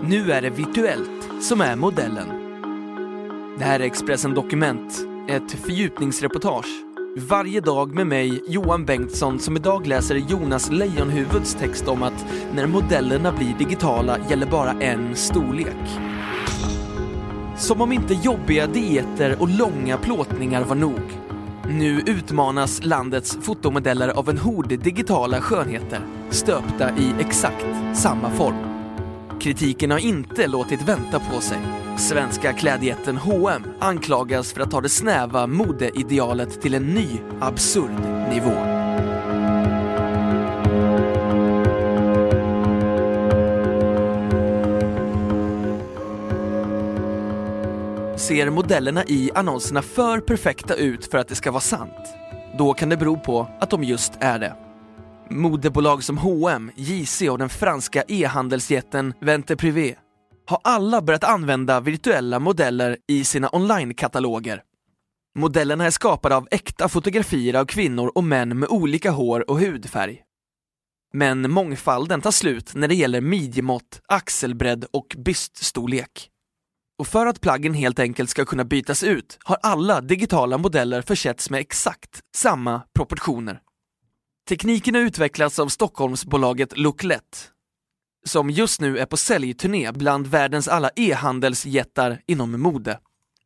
Nu är det virtuellt som är modellen. Det här är Expressen Dokument, ett fördjupningsreportage. Varje dag med mig, Johan Bengtsson, som idag läser Jonas Lejonhuvuds text om att när modellerna blir digitala gäller bara en storlek. Som om inte jobbiga dieter och långa plåtningar var nog. Nu utmanas landets fotomodeller av en hord digitala skönheter, stöpta i exakt samma form. Kritiken har inte låtit vänta på sig. Svenska klädjätten H&M anklagas för att ta det snäva modeidealet till en ny, absurd nivå. Ser modellerna i annonserna för perfekta ut för att det ska vara sant? Då kan det bero på att de just är det. Modebolag som H&M, JC och den franska e-handelsjätten Vente Privé har alla börjat använda virtuella modeller i sina online-kataloger. Modellerna är skapade av äkta fotografier av kvinnor och män med olika hår och hudfärg. Men mångfalden tar slut när det gäller midjemått, axelbredd och byststorlek. Och för att plaggen helt enkelt ska kunna bytas ut har alla digitala modeller försetts med exakt samma proportioner. Tekniken har utvecklats av Stockholmsbolaget Looklet, som just nu är på säljturné bland världens alla e-handelsjättar inom mode.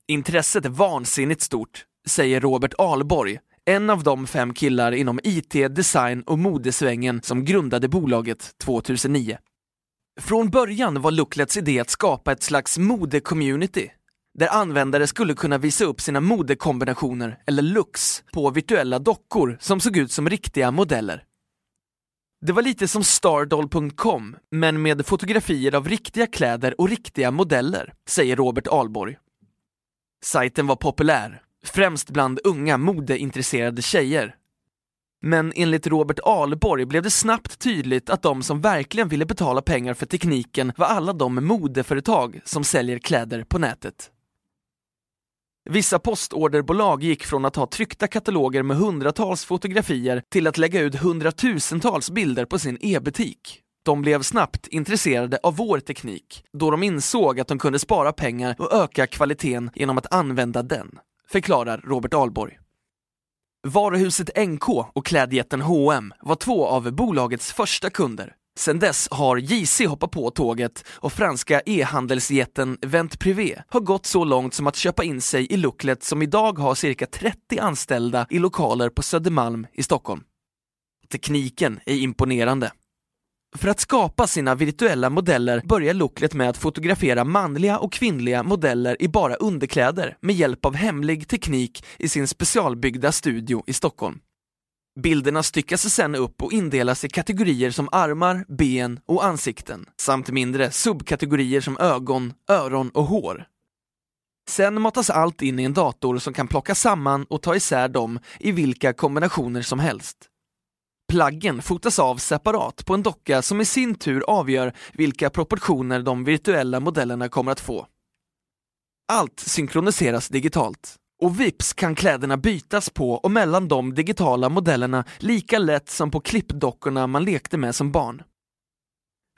Intresset är vansinnigt stort, säger Robert Alborg, en av de fem killar inom IT, design och modesvängen som grundade bolaget 2009. Från början var Looklets idé att skapa ett slags modecommunity där användare skulle kunna visa upp sina modekombinationer, eller looks, på virtuella dockor som såg ut som riktiga modeller. Det var lite som stardoll.com, men med fotografier av riktiga kläder och riktiga modeller, säger Robert Alborg. Sajten var populär, främst bland unga modeintresserade tjejer. Men enligt Robert Alborg blev det snabbt tydligt att de som verkligen ville betala pengar för tekniken var alla de modeföretag som säljer kläder på nätet. Vissa postorderbolag gick från att ha tryckta kataloger med hundratals fotografier till att lägga ut hundratusentals bilder på sin e-butik. De blev snabbt intresserade av vår teknik, då de insåg att de kunde spara pengar och öka kvaliteten genom att använda den, förklarar Robert Alborg. Varuhuset NK och klädjätten H&M var två av bolagets första kunder. Sedan dess har JC hoppat på tåget och franska e-handelsjätten Vent Privé har gått så långt som att köpa in sig i Looklet som idag har cirka 30 anställda i lokaler på Södermalm i Stockholm. Tekniken är imponerande. För att skapa sina virtuella modeller börjar Looklet med att fotografera manliga och kvinnliga modeller i bara underkläder med hjälp av hemlig teknik i sin specialbyggda studio i Stockholm. Bilderna styckas sen upp och indelas i kategorier som armar, ben och ansikten, samt mindre subkategorier som ögon, öron och hår. Sen matas allt in i en dator som kan plocka samman och ta isär dem i vilka kombinationer som helst. Plaggen fotas av separat på en docka som i sin tur avgör vilka proportioner de virtuella modellerna kommer att få. Allt synkroniseras digitalt och vips kan kläderna bytas på och mellan de digitala modellerna lika lätt som på klippdockorna man lekte med som barn.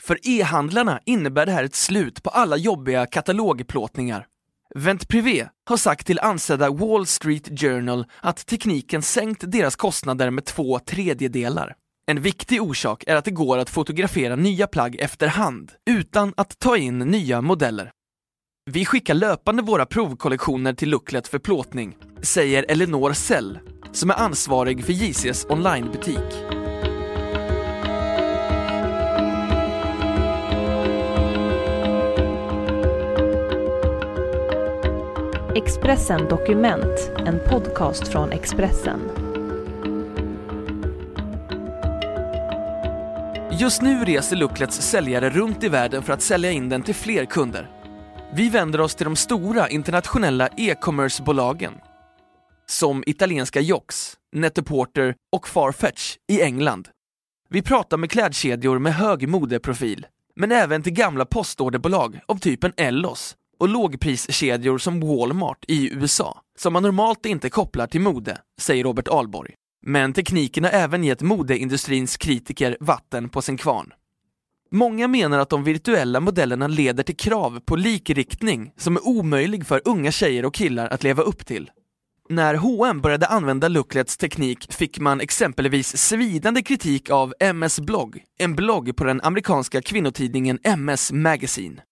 För e-handlarna innebär det här ett slut på alla jobbiga katalogplåtningar. Vent Privé har sagt till ansedda Wall Street Journal att tekniken sänkt deras kostnader med två tredjedelar. En viktig orsak är att det går att fotografera nya plagg efterhand utan att ta in nya modeller. Vi skickar löpande våra provkollektioner till Looklet för plåtning, säger Elinor Sell, som är ansvarig för JCs onlinebutik. Expressen Dokument, en podcast från Expressen. Just nu reser Looklets säljare runt i världen för att sälja in den till fler kunder. Vi vänder oss till de stora internationella e-commerce-bolagen som italienska Jox, Net-a-Porter och Farfetch i England. Vi pratar med klädkedjor med hög modeprofil, men även till gamla postorderbolag av typen Ellos och lågpriskedjor som Walmart i USA, som man normalt inte kopplar till mode, säger Robert Alborg. Men tekniken har även gett modeindustrins kritiker vatten på sin kvarn. Många menar att de virtuella modellerna leder till krav på likriktning som är omöjlig för unga tjejer och killar att leva upp till. När H&M började använda Looklets teknik fick man exempelvis svidande kritik av MS Blogg, en blogg på den amerikanska kvinnotidningen MS Magazine.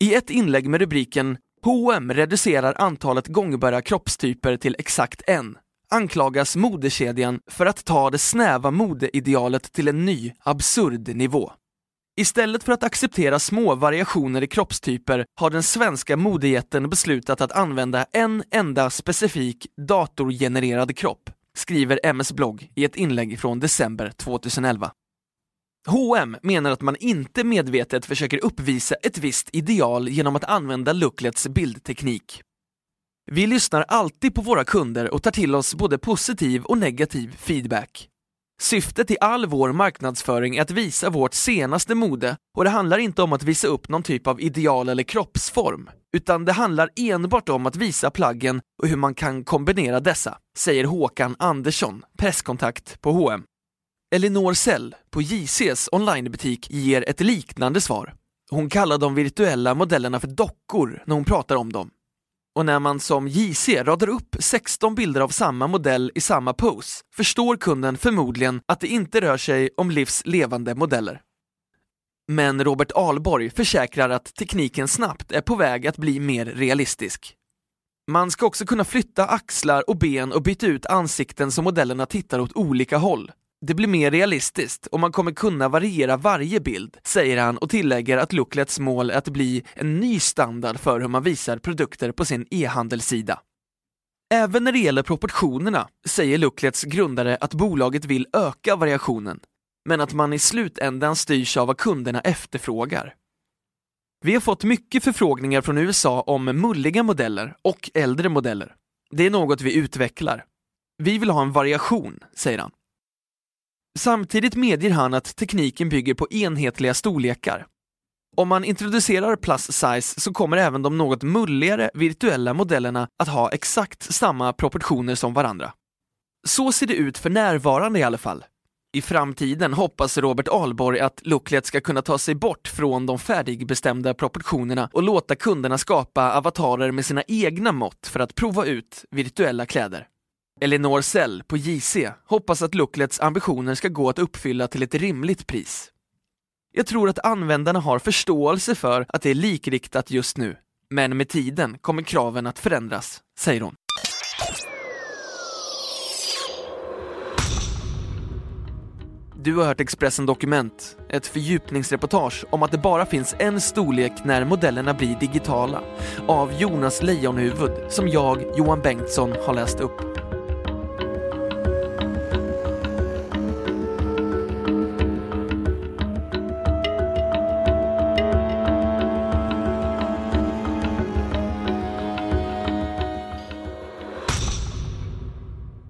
I ett inlägg med rubriken H&M reducerar antalet gångbara kroppstyper till exakt en anklagas modekedjan för att ta det snäva modeidealet till en ny, absurd nivå. Istället för att acceptera små variationer i kroppstyper har den svenska modejätten beslutat att använda en enda specifik datorgenererad kropp, skriver MS blogg i ett inlägg från december 2011. H&M menar att man inte medvetet försöker uppvisa ett visst ideal genom att använda Looklets bildteknik. Vi lyssnar alltid på våra kunder och tar till oss både positiv och negativ feedback. Syftet i all vår marknadsföring är att visa vårt senaste mode och det handlar inte om att visa upp någon typ av ideal eller kroppsform, utan det handlar enbart om att visa plaggen och hur man kan kombinera dessa, säger Håkan Andersson, presskontakt på H&M. Elinor Sell på JCs onlinebutik ger ett liknande svar. Hon kallar de virtuella modellerna för dockor när hon pratar om dem. Och när man som JC radar upp 16 bilder av samma modell i samma pose förstår kunden förmodligen att det inte rör sig om livs levande modeller. Men Robert Alborg försäkrar att tekniken snabbt är på väg att bli mer realistisk. Man ska också kunna flytta axlar och ben och byta ut ansikten så modellerna tittar åt olika håll. Det blir mer realistiskt och man kommer kunna variera varje bild, säger han och tillägger att Looklets mål är att bli en ny standard för hur man visar produkter på sin e-handelssida. Även när det gäller proportionerna säger Looklets grundare att bolaget vill öka variationen, men att man i slutändan styrs av vad kunderna efterfrågar. Vi har fått mycket förfrågningar från USA om mulliga modeller och äldre modeller. Det är något vi utvecklar. Vi vill ha en variation, säger han. Samtidigt medger han att tekniken bygger på enhetliga storlekar. Om man introducerar plus size så kommer även de något mulligare virtuella modellerna att ha exakt samma proportioner som varandra. Så ser det ut för närvarande i alla fall. I framtiden hoppas Robert Alborg att Looklet ska kunna ta sig bort från de färdigbestämda proportionerna och låta kunderna skapa avatarer med sina egna mått för att prova ut virtuella kläder. Elinor Sell på JC hoppas att Looklets ambitioner ska gå att uppfylla till ett rimligt pris. Jag tror att användarna har förståelse för att det är likriktat just nu, men med tiden kommer kraven att förändras, säger hon. Du har hört Expressen Dokument, ett fördjupningsreportage om att det bara finns en storlek när modellerna blir digitala, av Jonas Lejonhuvud, som jag, Johan Bengtsson, har läst upp.